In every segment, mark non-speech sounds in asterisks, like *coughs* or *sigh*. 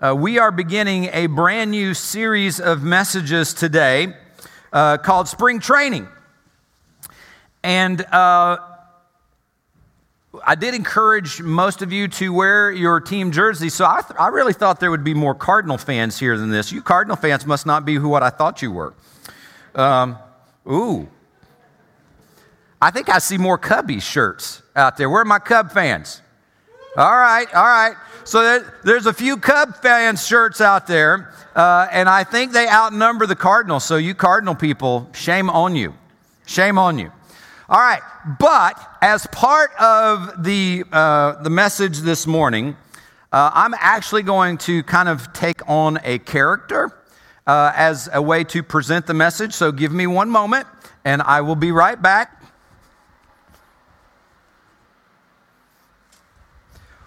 Uh, we are beginning a brand new series of messages today uh, called Spring Training. And uh, I did encourage most of you to wear your team jersey, so I, th- I really thought there would be more Cardinal fans here than this. You Cardinal fans must not be who what I thought you were. Um, ooh. I think I see more Cubby shirts out there. Where are my Cub fans? All right, all right. So there, there's a few Cub fans shirts out there, uh, and I think they outnumber the Cardinals. So you Cardinal people, shame on you. Shame on you. All right, but as part of the, uh, the message this morning, uh, I'm actually going to kind of take on a character uh, as a way to present the message. So give me one moment, and I will be right back.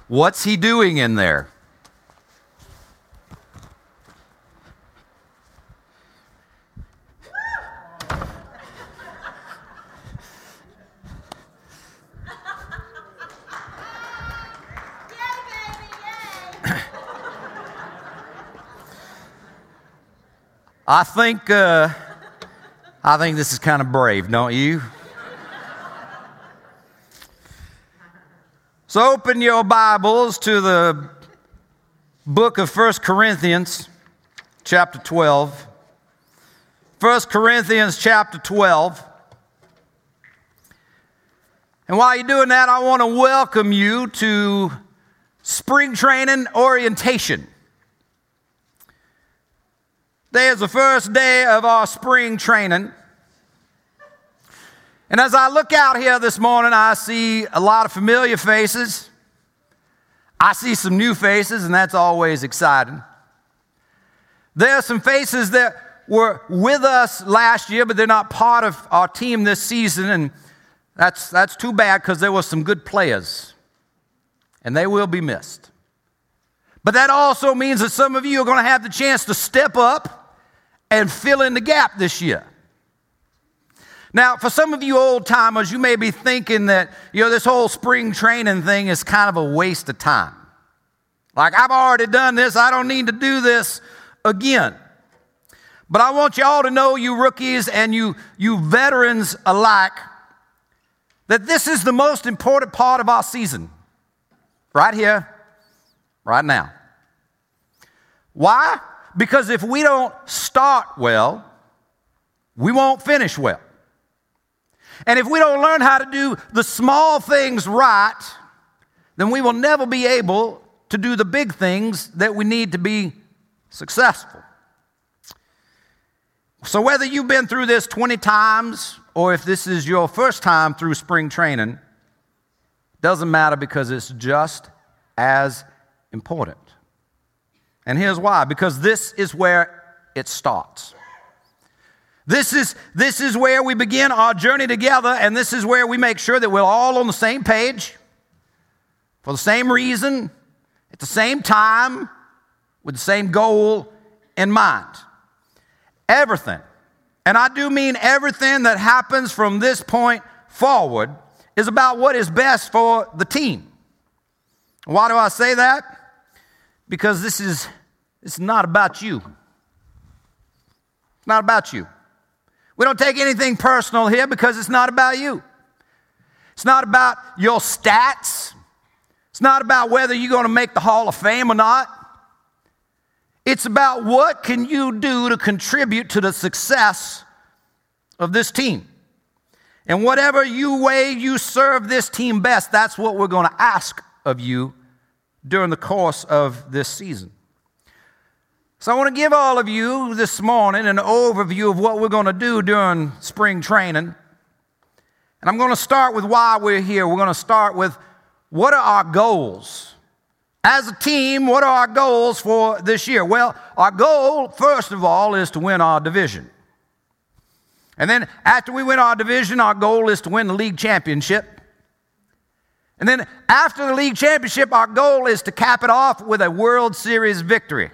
What's he doing in there? *coughs* I think uh, I think this is kind of brave, don't you? So open your Bibles to the book of First Corinthians, chapter 12. 1 Corinthians chapter 12. And while you're doing that, I want to welcome you to spring training orientation. Today is the first day of our spring training. And as I look out here this morning, I see a lot of familiar faces. I see some new faces, and that's always exciting. There are some faces that were with us last year, but they're not part of our team this season, and that's, that's too bad because there were some good players, and they will be missed. But that also means that some of you are going to have the chance to step up and fill in the gap this year. Now, for some of you old timers, you may be thinking that, you know, this whole spring training thing is kind of a waste of time. Like, I've already done this, I don't need to do this again. But I want you all to know, you rookies and you, you veterans alike, that this is the most important part of our season. Right here, right now. Why? Because if we don't start well, we won't finish well. And if we don't learn how to do the small things right, then we will never be able to do the big things that we need to be successful. So, whether you've been through this 20 times or if this is your first time through spring training, doesn't matter because it's just as important. And here's why because this is where it starts. This is, this is where we begin our journey together, and this is where we make sure that we're all on the same page, for the same reason, at the same time, with the same goal in mind. Everything, and I do mean everything that happens from this point forward, is about what is best for the team. Why do I say that? Because this is it's not about you. It's not about you. We don't take anything personal here because it's not about you. It's not about your stats. It's not about whether you're going to make the Hall of Fame or not. It's about what can you do to contribute to the success of this team. And whatever you way you serve this team best, that's what we're going to ask of you during the course of this season. So, I want to give all of you this morning an overview of what we're going to do during spring training. And I'm going to start with why we're here. We're going to start with what are our goals? As a team, what are our goals for this year? Well, our goal, first of all, is to win our division. And then after we win our division, our goal is to win the league championship. And then after the league championship, our goal is to cap it off with a World Series victory.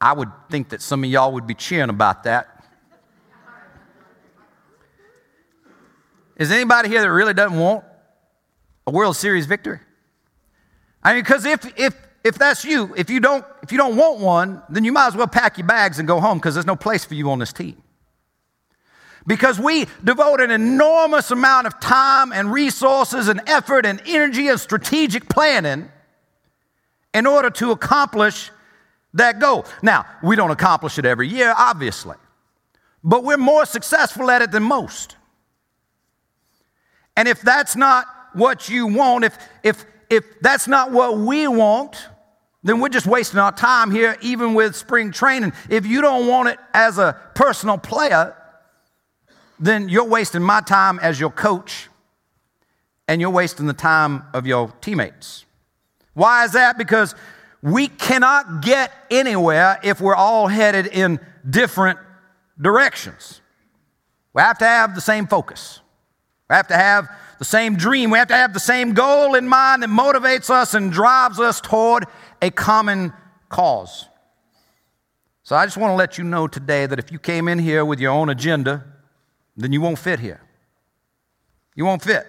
I would think that some of y'all would be cheering about that. Is anybody here that really doesn't want a World Series victory? I mean, because if, if, if that's you, if you don't, if you don't want one, then you might as well pack your bags and go home because there's no place for you on this team. Because we devote an enormous amount of time and resources and effort and energy and strategic planning in order to accomplish that goal. Now, we don't accomplish it every year, obviously, but we're more successful at it than most. And if that's not what you want, if, if, if that's not what we want, then we're just wasting our time here, even with spring training. If you don't want it as a personal player, then you're wasting my time as your coach and you're wasting the time of your teammates. Why is that? Because we cannot get anywhere if we're all headed in different directions. We have to have the same focus. We have to have the same dream. We have to have the same goal in mind that motivates us and drives us toward a common cause. So I just want to let you know today that if you came in here with your own agenda, then you won't fit here. You won't fit.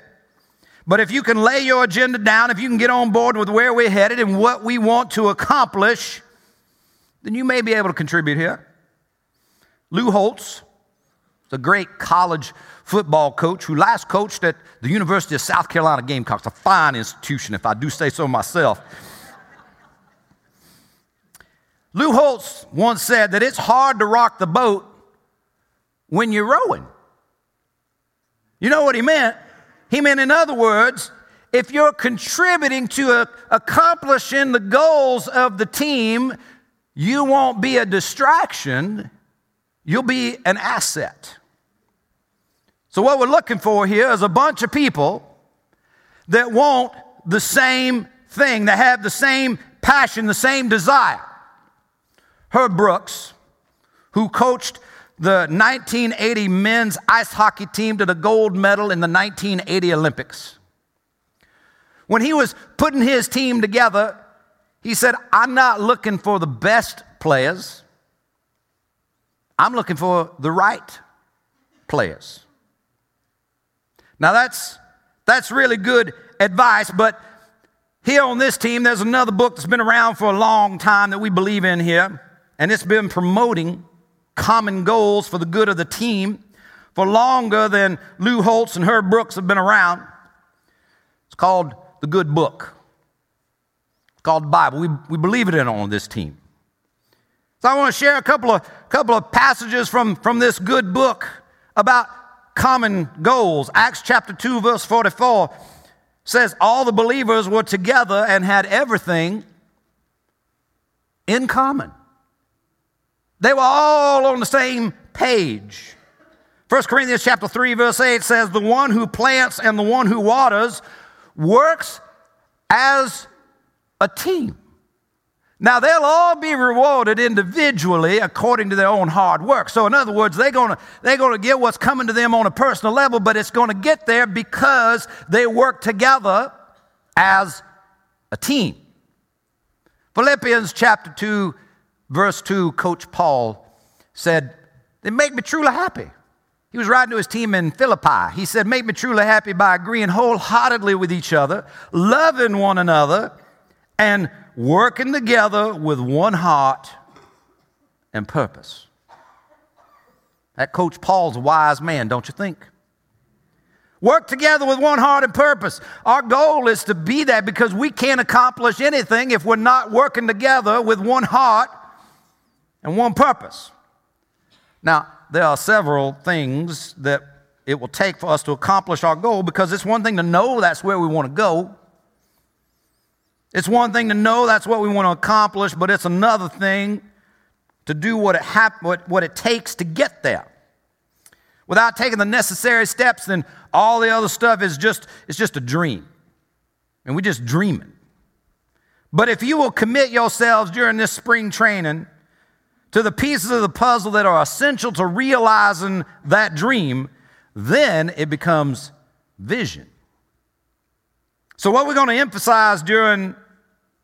But if you can lay your agenda down, if you can get on board with where we're headed and what we want to accomplish, then you may be able to contribute here. Lou Holtz, the great college football coach who last coached at the University of South Carolina Gamecocks, a fine institution, if I do say so myself. Lou Holtz once said that it's hard to rock the boat when you're rowing. You know what he meant? He meant, in other words, if you're contributing to a, accomplishing the goals of the team, you won't be a distraction, you'll be an asset. So, what we're looking for here is a bunch of people that want the same thing, that have the same passion, the same desire. Herb Brooks, who coached the 1980 men's ice hockey team to the gold medal in the 1980 Olympics. When he was putting his team together, he said, I'm not looking for the best players, I'm looking for the right players. Now that's that's really good advice, but here on this team, there's another book that's been around for a long time that we believe in here, and it's been promoting common goals for the good of the team for longer than Lou Holtz and Herb Brooks have been around. It's called the Good Book. It's called the Bible. We, we believe it in on this team. So I want to share a couple of, couple of passages from, from this good book about common goals. Acts chapter 2, verse 44 says, All the believers were together and had everything in common. They were all on the same page. 1 Corinthians chapter 3 verse 8 says the one who plants and the one who waters works as a team. Now they'll all be rewarded individually according to their own hard work. So in other words, they're going to they're going to get what's coming to them on a personal level, but it's going to get there because they work together as a team. Philippians chapter 2 verse 2, Coach Paul said, They make me truly happy. He was writing to his team in Philippi. He said, Make me truly happy by agreeing wholeheartedly with each other, loving one another, and working together with one heart and purpose. That Coach Paul's a wise man, don't you think? Work together with one heart and purpose. Our goal is to be that because we can't accomplish anything if we're not working together with one heart and one purpose. Now, there are several things that it will take for us to accomplish our goal because it's one thing to know that's where we want to go. It's one thing to know that's what we want to accomplish, but it's another thing to do what it, hap- what, what it takes to get there. Without taking the necessary steps, then all the other stuff is just, it's just a dream. And we're just dreaming. But if you will commit yourselves during this spring training to the pieces of the puzzle that are essential to realizing that dream, then it becomes vision. So, what we're going to emphasize during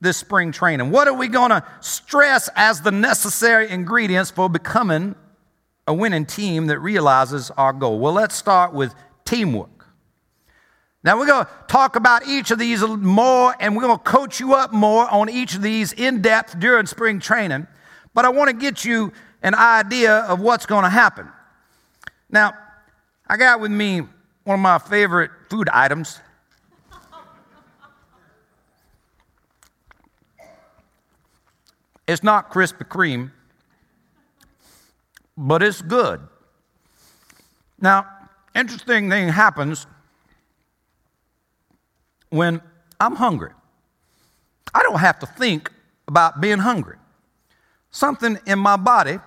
this spring training? What are we going to stress as the necessary ingredients for becoming a winning team that realizes our goal? Well, let's start with teamwork. Now, we're going to talk about each of these more, and we're going to coach you up more on each of these in depth during spring training. But I want to get you an idea of what's going to happen. Now, I got with me one of my favorite food items. It's not Krispy Kreme, but it's good. Now, interesting thing happens when I'm hungry. I don't have to think about being hungry. Something in my body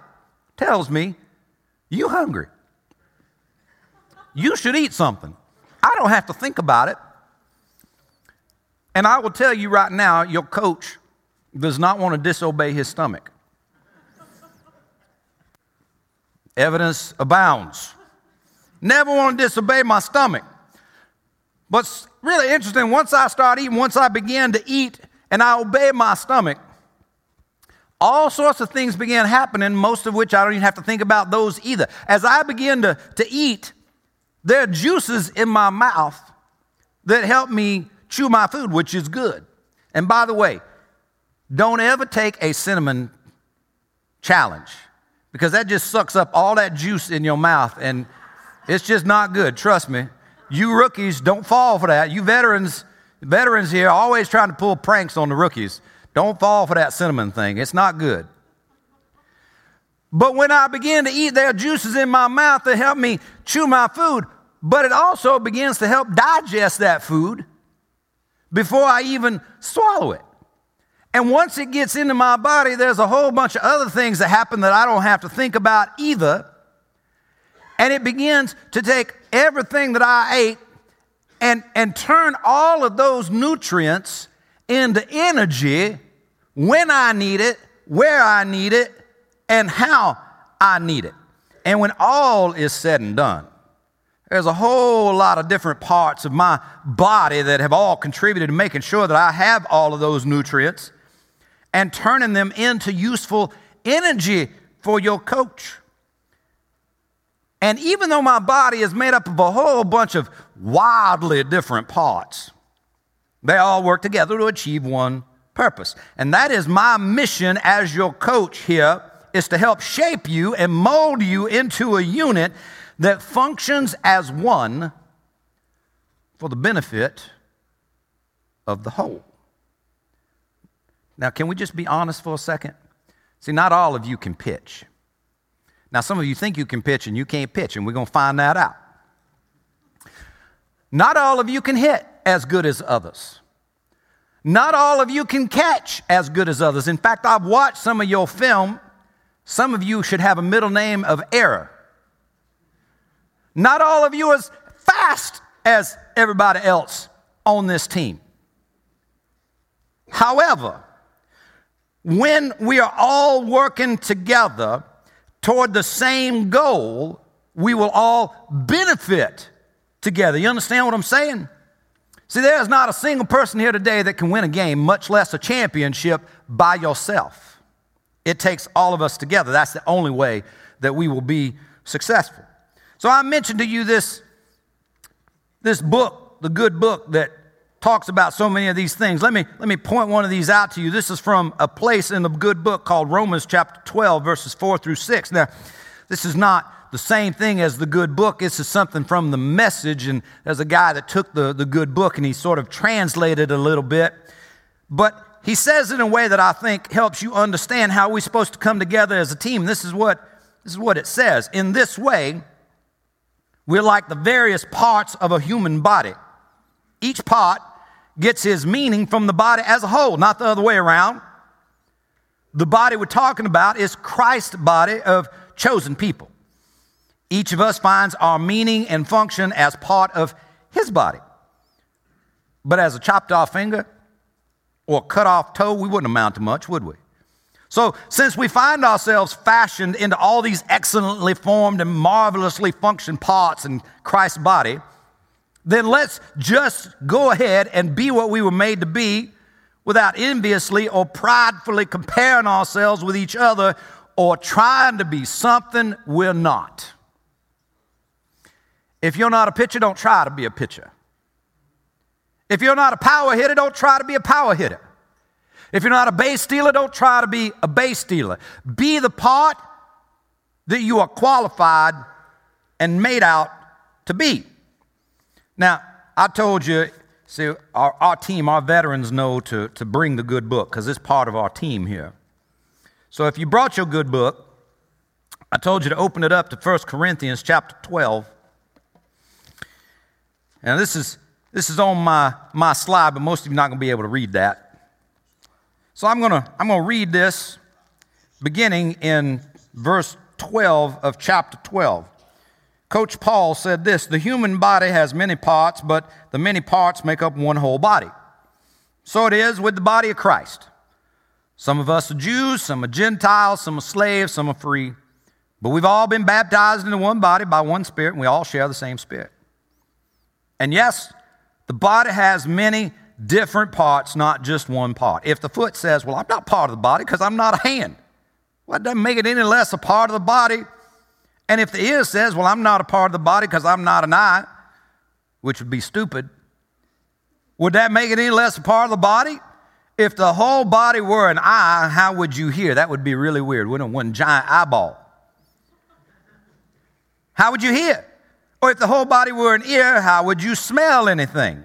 tells me, you hungry. You should eat something. I don't have to think about it. And I will tell you right now, your coach does not want to disobey his stomach. Evidence abounds. Never want to disobey my stomach. But really interesting, once I start eating, once I begin to eat and I obey my stomach, all sorts of things began happening, most of which I don't even have to think about those either. As I begin to, to eat, there are juices in my mouth that help me chew my food, which is good. And by the way, don't ever take a cinnamon challenge because that just sucks up all that juice in your mouth and it's just not good. Trust me. You rookies don't fall for that. You veterans, veterans here always trying to pull pranks on the rookies. Don't fall for that cinnamon thing. It's not good. But when I begin to eat, there are juices in my mouth that help me chew my food, but it also begins to help digest that food before I even swallow it. And once it gets into my body, there's a whole bunch of other things that happen that I don't have to think about either. And it begins to take everything that I ate and, and turn all of those nutrients into energy when I need it, where I need it, and how I need it. And when all is said and done, there's a whole lot of different parts of my body that have all contributed to making sure that I have all of those nutrients and turning them into useful energy for your coach. And even though my body is made up of a whole bunch of wildly different parts, they all work together to achieve one purpose. And that is my mission as your coach here is to help shape you and mold you into a unit that functions as one for the benefit of the whole. Now, can we just be honest for a second? See, not all of you can pitch. Now, some of you think you can pitch and you can't pitch, and we're going to find that out. Not all of you can hit as good as others. Not all of you can catch as good as others. In fact, I've watched some of your film. Some of you should have a middle name of error. Not all of you as fast as everybody else on this team. However, when we are all working together toward the same goal, we will all benefit together. You understand what I'm saying? See, there's not a single person here today that can win a game, much less a championship, by yourself. It takes all of us together. That's the only way that we will be successful. So I mentioned to you this, this book, the good book that talks about so many of these things. Let me, let me point one of these out to you. This is from a place in the good book called Romans chapter 12, verses 4 through 6. Now, this is not the same thing as the good book. This is something from the message, and there's a guy that took the, the good book and he sort of translated a little bit. But he says it in a way that I think helps you understand how we're supposed to come together as a team. This is what, this is what it says. In this way, we're like the various parts of a human body. Each part gets his meaning from the body as a whole, not the other way around. The body we're talking about is Christ's body of chosen people. Each of us finds our meaning and function as part of his body. But as a chopped off finger or cut off toe, we wouldn't amount to much, would we? So, since we find ourselves fashioned into all these excellently formed and marvelously functioned parts in Christ's body, then let's just go ahead and be what we were made to be without enviously or pridefully comparing ourselves with each other or trying to be something we're not. If you're not a pitcher, don't try to be a pitcher. If you're not a power hitter, don't try to be a power hitter. If you're not a base stealer, don't try to be a base stealer. Be the part that you are qualified and made out to be. Now, I told you, see, our, our team, our veterans know to, to bring the good book because it's part of our team here. So if you brought your good book, I told you to open it up to 1 Corinthians chapter 12. And this is, this is on my, my slide, but most of you are not going to be able to read that. So I'm going to I'm going to read this beginning in verse 12 of chapter 12. Coach Paul said this The human body has many parts, but the many parts make up one whole body. So it is with the body of Christ. Some of us are Jews, some are Gentiles, some are slaves, some are free. But we've all been baptized into one body by one Spirit, and we all share the same Spirit. And yes, the body has many different parts, not just one part. If the foot says, Well, I'm not part of the body because I'm not a hand, well, that doesn't make it any less a part of the body. And if the ear says, Well, I'm not a part of the body because I'm not an eye, which would be stupid, would that make it any less a part of the body? If the whole body were an eye, how would you hear? That would be really weird, wouldn't it? One giant eyeball. How would you hear? Or if the whole body were an ear, how would you smell anything?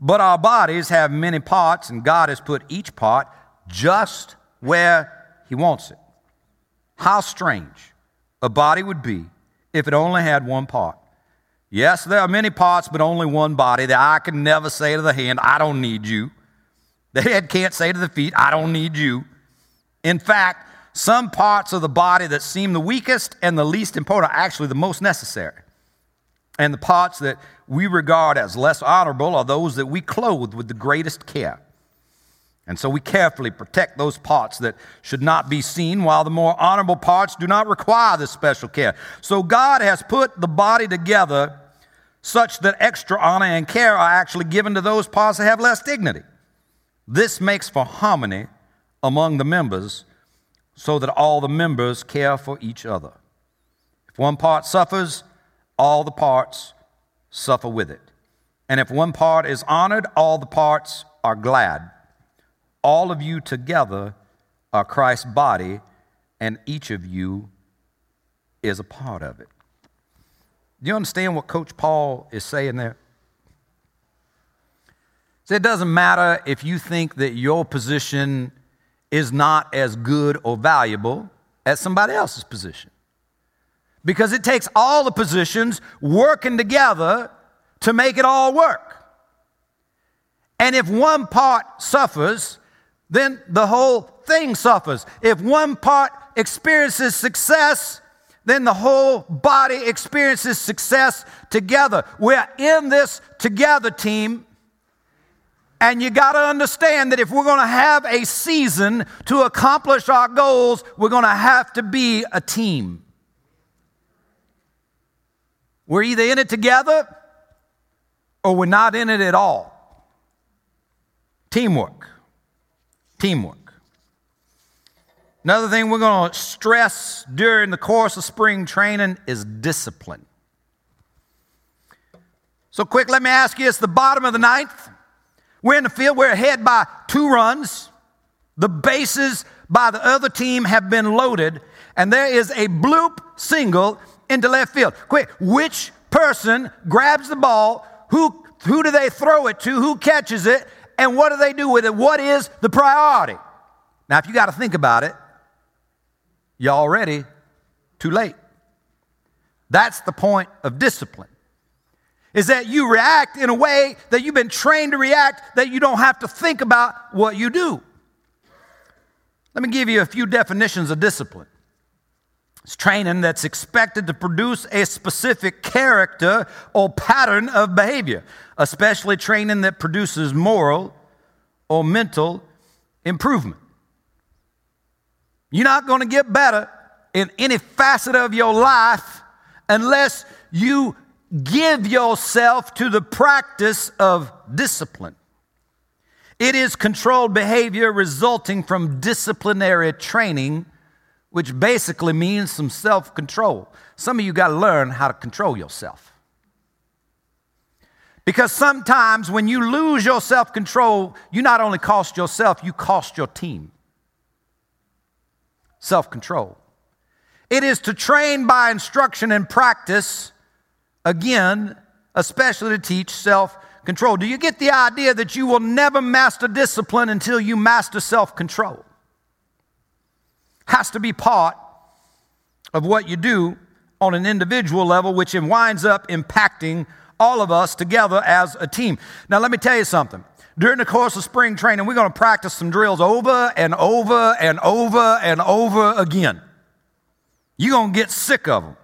But our bodies have many parts, and God has put each part just where He wants it. How strange a body would be if it only had one part. Yes, there are many parts, but only one body. The eye can never say to the hand, I don't need you. The head can't say to the feet, I don't need you. In fact, some parts of the body that seem the weakest and the least important are actually the most necessary. And the parts that we regard as less honorable are those that we clothe with the greatest care. And so we carefully protect those parts that should not be seen, while the more honorable parts do not require this special care. So God has put the body together such that extra honor and care are actually given to those parts that have less dignity. This makes for harmony among the members so that all the members care for each other. If one part suffers, all the parts suffer with it. And if one part is honored, all the parts are glad. All of you together are Christ's body, and each of you is a part of it. Do you understand what Coach Paul is saying there? So it doesn't matter if you think that your position is not as good or valuable as somebody else's position because it takes all the positions working together to make it all work. And if one part suffers, then the whole thing suffers. If one part experiences success, then the whole body experiences success together. We're in this together, team. And you got to understand that if we're going to have a season to accomplish our goals, we're going to have to be a team. We're either in it together or we're not in it at all. Teamwork. Teamwork. Another thing we're going to stress during the course of spring training is discipline. So, quick, let me ask you it's the bottom of the ninth. We're in the field, we're ahead by two runs. The bases by the other team have been loaded, and there is a bloop single into left field. Quick, which person grabs the ball? Who, who do they throw it to? Who catches it? And what do they do with it? What is the priority? Now, if you got to think about it, you're already too late. That's the point of discipline. Is that you react in a way that you've been trained to react, that you don't have to think about what you do. Let me give you a few definitions of discipline. It's training that's expected to produce a specific character or pattern of behavior, especially training that produces moral or mental improvement. You're not going to get better in any facet of your life unless you give yourself to the practice of discipline. It is controlled behavior resulting from disciplinary training which basically means some self control. Some of you got to learn how to control yourself. Because sometimes when you lose your self control, you not only cost yourself, you cost your team. Self control. It is to train by instruction and practice, again, especially to teach self control. Do you get the idea that you will never master discipline until you master self control? Has to be part of what you do on an individual level, which winds up impacting all of us together as a team. Now, let me tell you something. During the course of spring training, we're going to practice some drills over and over and over and over again. You're going to get sick of them.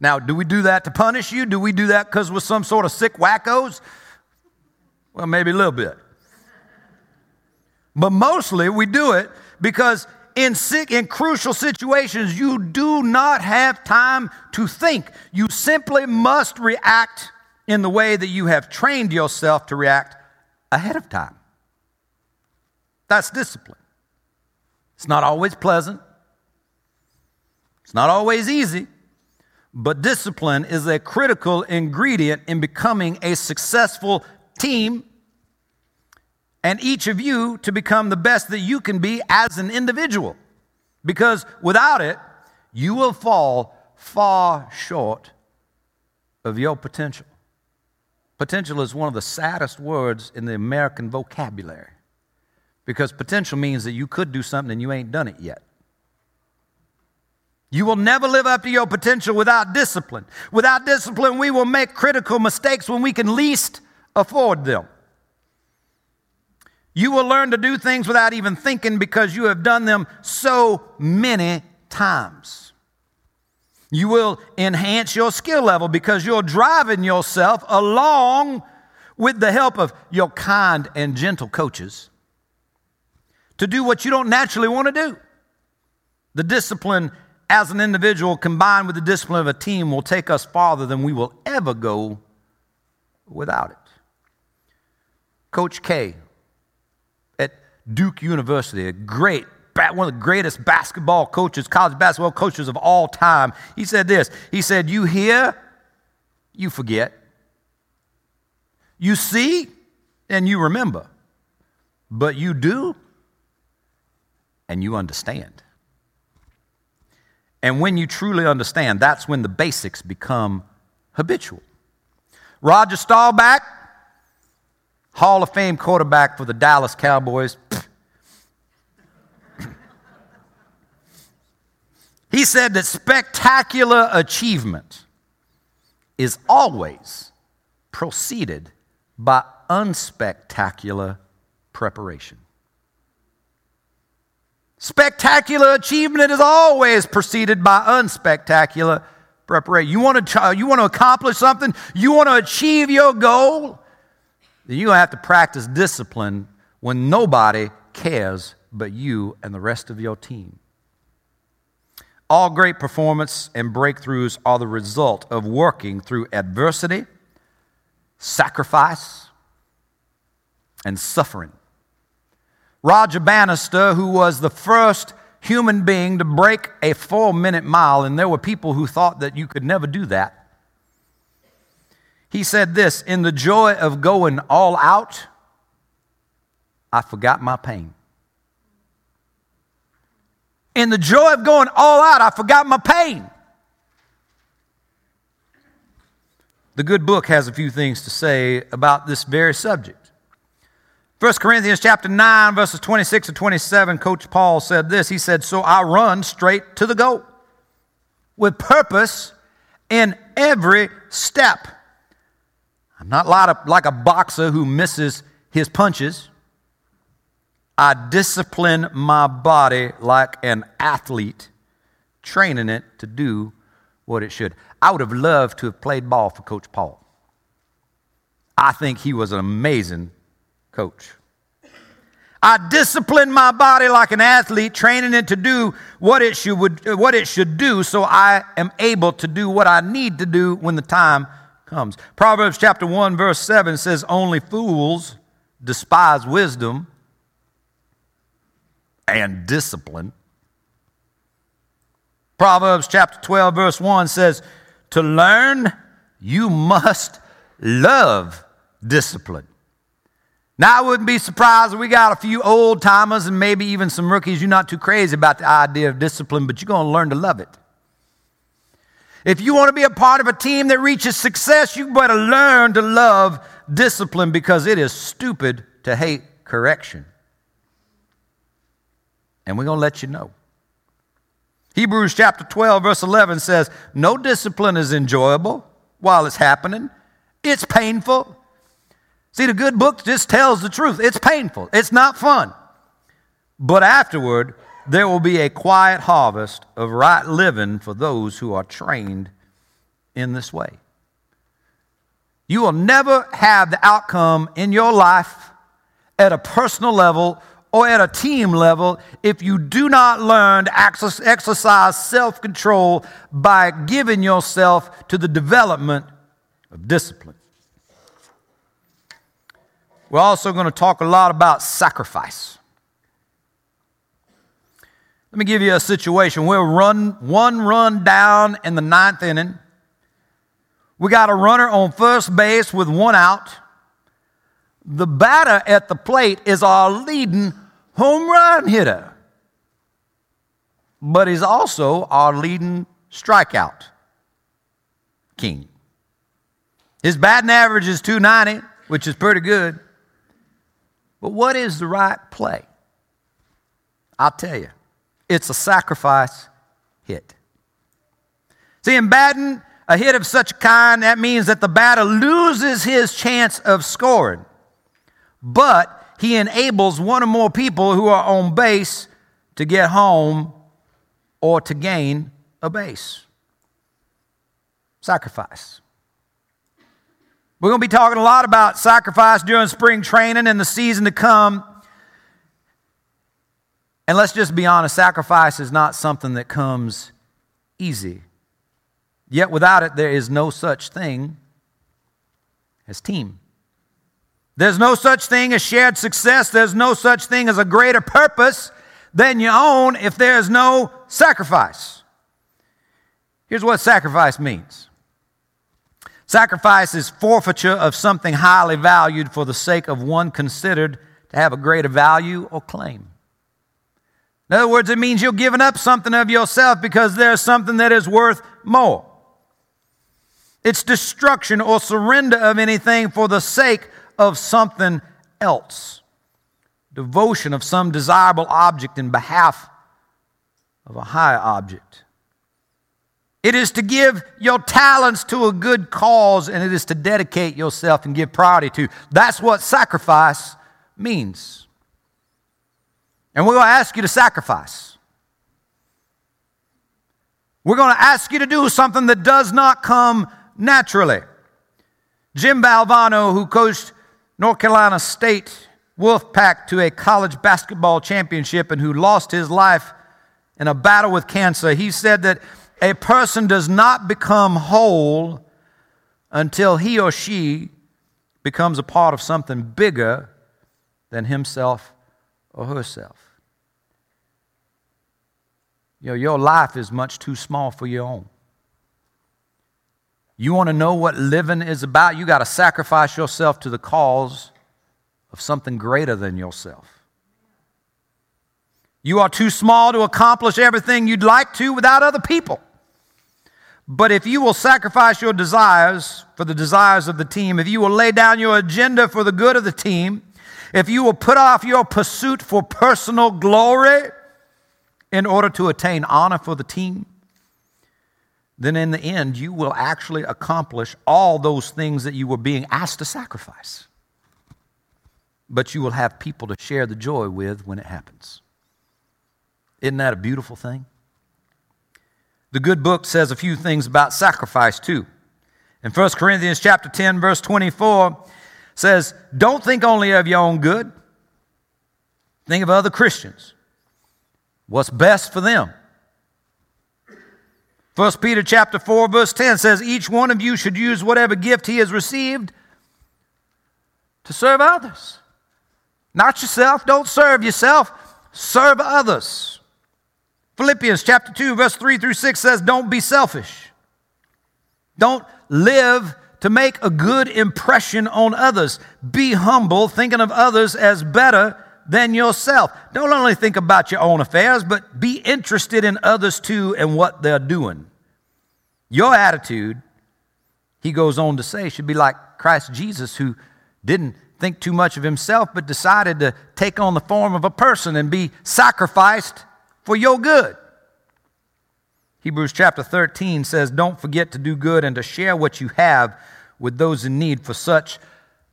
Now, do we do that to punish you? Do we do that because we're some sort of sick wackos? Well, maybe a little bit. But mostly we do it because in, sick, in crucial situations, you do not have time to think. You simply must react in the way that you have trained yourself to react ahead of time. That's discipline. It's not always pleasant, it's not always easy, but discipline is a critical ingredient in becoming a successful team and each of you to become the best that you can be as an individual. Because without it, you will fall far short of your potential. Potential is one of the saddest words in the American vocabulary because potential means that you could do something and you ain't done it yet. You will never live up to your potential without discipline. Without discipline, we will make critical mistakes when we can least afford them. You will learn to do things without even thinking because you have done them so many times. You will enhance your skill level because you're driving yourself along with the help of your kind and gentle coaches to do what you don't naturally want to do. The discipline as an individual combined with the discipline of a team will take us farther than we will ever go without it. Coach K Duke University, a great one of the greatest basketball coaches, college basketball coaches of all time. He said this He said, You hear, you forget. You see, and you remember. But you do, and you understand. And when you truly understand, that's when the basics become habitual. Roger Staubach, Hall of Fame quarterback for the Dallas Cowboys. He said that spectacular achievement is always preceded by unspectacular preparation. Spectacular achievement is always preceded by unspectacular preparation. You want to, you want to accomplish something, you want to achieve your goal, then you have to practice discipline when nobody cares but you and the rest of your team. All great performance and breakthroughs are the result of working through adversity, sacrifice, and suffering. Roger Bannister, who was the first human being to break a four minute mile, and there were people who thought that you could never do that. He said this In the joy of going all out, I forgot my pain. In the joy of going all out, I forgot my pain. The good book has a few things to say about this very subject. 1 Corinthians chapter 9, verses 26 and 27, Coach Paul said this. He said, So I run straight to the goal with purpose in every step. I'm not like a boxer who misses his punches. I discipline my body like an athlete, training it to do what it should. I would have loved to have played ball for Coach Paul. I think he was an amazing coach. I discipline my body like an athlete, training it to do what it should, what it should do so I am able to do what I need to do when the time comes. Proverbs chapter 1, verse 7 says, Only fools despise wisdom and discipline. Proverbs chapter 12, verse 1 says, To learn, you must love discipline. Now, I wouldn't be surprised if we got a few old timers and maybe even some rookies. You're not too crazy about the idea of discipline, but you're going to learn to love it. If you want to be a part of a team that reaches success, you better learn to love discipline because it is stupid to hate correction. And we're going to let you know. Hebrews chapter 12, verse 11 says, No discipline is enjoyable while it's happening, it's painful. See, the good book just tells the truth. It's painful, it's not fun. But afterward, there will be a quiet harvest of right living for those who are trained in this way. You will never have the outcome in your life at a personal level or at a team level if you do not learn to exercise self control by giving yourself to the development of discipline. We're also going to talk a lot about sacrifice. Let me give you a situation. We're run one run down in the ninth inning. We got a runner on first base with one out. The batter at the plate is our leading home run hitter, but he's also our leading strikeout king. His batting average is 290, which is pretty good. But what is the right play? I'll tell you. It's a sacrifice hit. See, in batting, a hit of such kind, that means that the batter loses his chance of scoring. But he enables one or more people who are on base to get home or to gain a base. Sacrifice. We're going to be talking a lot about sacrifice during spring training and the season to come. And let's just be honest sacrifice is not something that comes easy. Yet without it, there is no such thing as team. There's no such thing as shared success. There's no such thing as a greater purpose than your own if there's no sacrifice. Here's what sacrifice means sacrifice is forfeiture of something highly valued for the sake of one considered to have a greater value or claim. In other words, it means you're giving up something of yourself because there's something that is worth more. It's destruction or surrender of anything for the sake of something else. Devotion of some desirable object in behalf of a higher object. It is to give your talents to a good cause and it is to dedicate yourself and give priority to. That's what sacrifice means. And we're going to ask you to sacrifice. We're going to ask you to do something that does not come naturally. Jim Valvano, who coached North Carolina State Wolfpack to a college basketball championship and who lost his life in a battle with cancer, he said that a person does not become whole until he or she becomes a part of something bigger than himself or herself. You know, your life is much too small for your own. You want to know what living is about? You got to sacrifice yourself to the cause of something greater than yourself. You are too small to accomplish everything you'd like to without other people. But if you will sacrifice your desires for the desires of the team, if you will lay down your agenda for the good of the team, if you will put off your pursuit for personal glory, in order to attain honor for the team, then in the end, you will actually accomplish all those things that you were being asked to sacrifice. But you will have people to share the joy with when it happens. Isn't that a beautiful thing? The good book says a few things about sacrifice too. In 1 Corinthians chapter 10 verse 24 says, "Don't think only of your own good. Think of other Christians what's best for them. 1 Peter chapter 4 verse 10 says each one of you should use whatever gift he has received to serve others. Not yourself, don't serve yourself, serve others. Philippians chapter 2 verse 3 through 6 says don't be selfish. Don't live to make a good impression on others. Be humble, thinking of others as better than yourself. Don't only think about your own affairs, but be interested in others too and what they're doing. Your attitude, he goes on to say, should be like Christ Jesus, who didn't think too much of himself, but decided to take on the form of a person and be sacrificed for your good. Hebrews chapter 13 says, Don't forget to do good and to share what you have with those in need, for such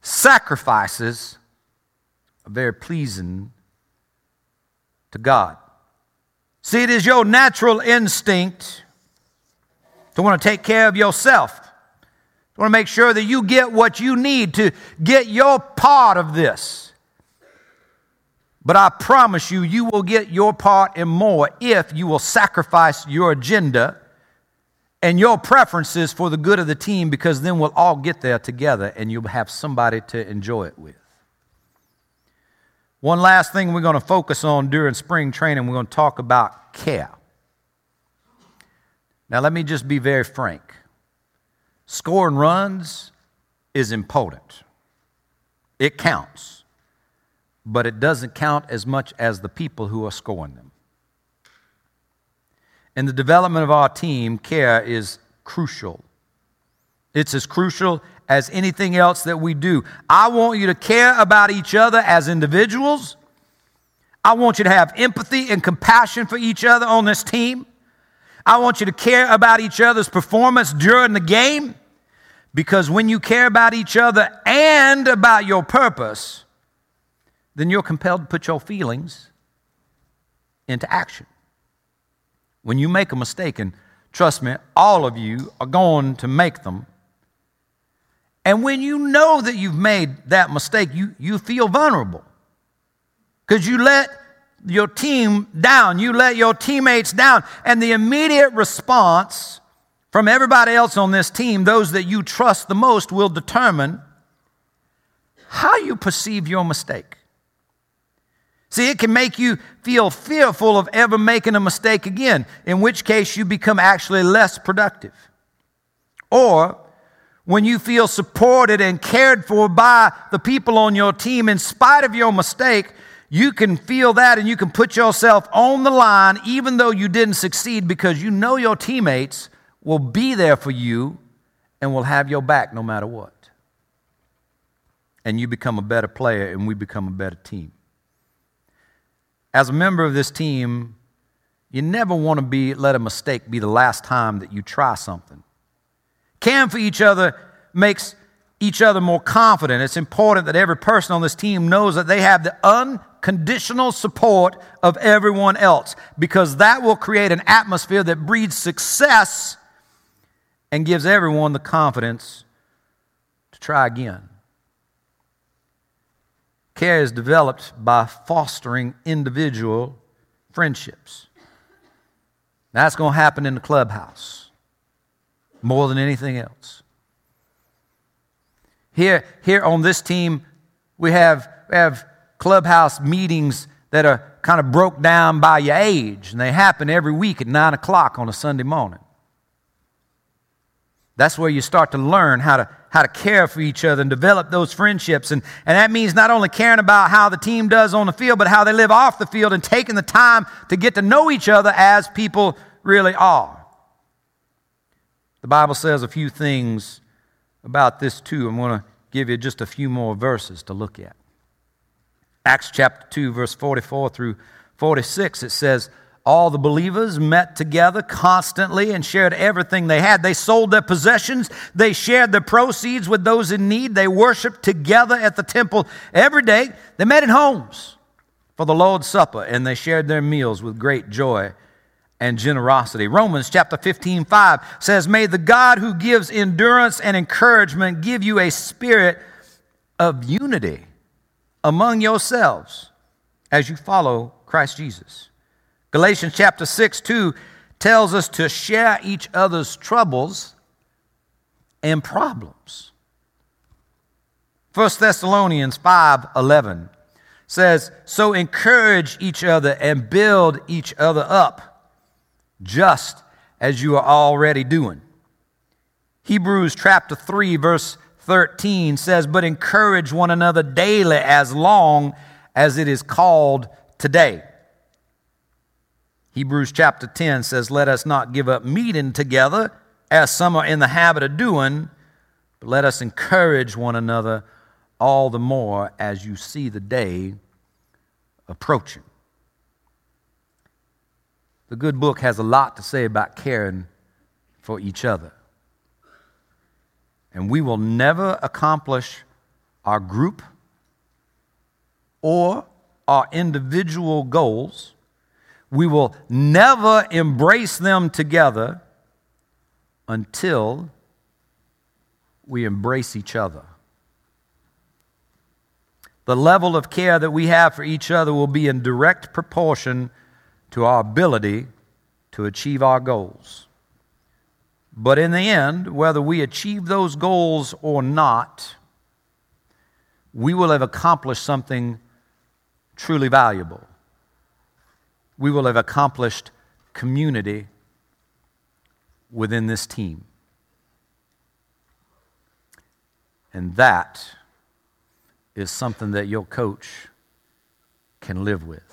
sacrifices very pleasing to God. See, it is your natural instinct to want to take care of yourself, to want to make sure that you get what you need to get your part of this. But I promise you, you will get your part and more if you will sacrifice your agenda and your preferences for the good of the team, because then we'll all get there together and you'll have somebody to enjoy it with. One last thing we're going to focus on during spring training, we're going to talk about care. Now, let me just be very frank. Scoring runs is important, it counts but it doesn't count as much as the people who are scoring them. In the development of our team, care is crucial. It's as crucial as anything else that we do. I want you to care about each other as individuals. I want you to have empathy and compassion for each other on this team. I want you to care about each other's performance during the game because when you care about each other and about your purpose, then you're compelled to put your feelings into action. When you make a mistake, and trust me, all of you are going to make them. And when you know that you've made that mistake, you, you feel vulnerable because you let your team down, you let your teammates down. And the immediate response from everybody else on this team, those that you trust the most, will determine how you perceive your mistake. See, it can make you feel fearful of ever making a mistake again, in which case you become actually less productive. Or when you feel supported and cared for by the people on your team in spite of your mistake, you can feel that and you can put yourself on the line even though you didn't succeed because you know your teammates will be there for you and will have your back no matter what. And you become a better player and we become a better team as a member of this team, you never want to be let a mistake be the last time that you try something. Caring for each other makes each other more confident. It's important that every person on this team knows that they have the unconditional support of everyone else because that will create an atmosphere that breeds success and gives everyone the confidence to try again. Care is developed by fostering individual friendships. That's going to happen in the clubhouse more than anything else. Here, here on this team, we have, we have clubhouse meetings that are kind of broke down by your age, and they happen every week at 9 o'clock on a Sunday morning. That's where you start to learn how to, how to care for each other and develop those friendships. And, and that means not only caring about how the team does on the field, but how they live off the field and taking the time to get to know each other as people really are. The Bible says a few things about this too. I'm going to give you just a few more verses to look at. Acts chapter 2, verse 44 through 46, it says, all the believers met together constantly and shared everything they had. They sold their possessions, they shared the proceeds with those in need, they worshiped together at the temple every day. They met in homes for the Lord's Supper, and they shared their meals with great joy and generosity. Romans chapter 15, 5 says, May the God who gives endurance and encouragement give you a spirit of unity among yourselves as you follow Christ Jesus. Galatians chapter 6, 2 tells us to share each other's troubles and problems. 1 Thessalonians 5 11 says, So encourage each other and build each other up, just as you are already doing. Hebrews chapter 3, verse 13 says, But encourage one another daily as long as it is called today. Hebrews chapter 10 says, Let us not give up meeting together as some are in the habit of doing, but let us encourage one another all the more as you see the day approaching. The good book has a lot to say about caring for each other. And we will never accomplish our group or our individual goals. We will never embrace them together until we embrace each other. The level of care that we have for each other will be in direct proportion to our ability to achieve our goals. But in the end, whether we achieve those goals or not, we will have accomplished something truly valuable. We will have accomplished community within this team. And that is something that your coach can live with.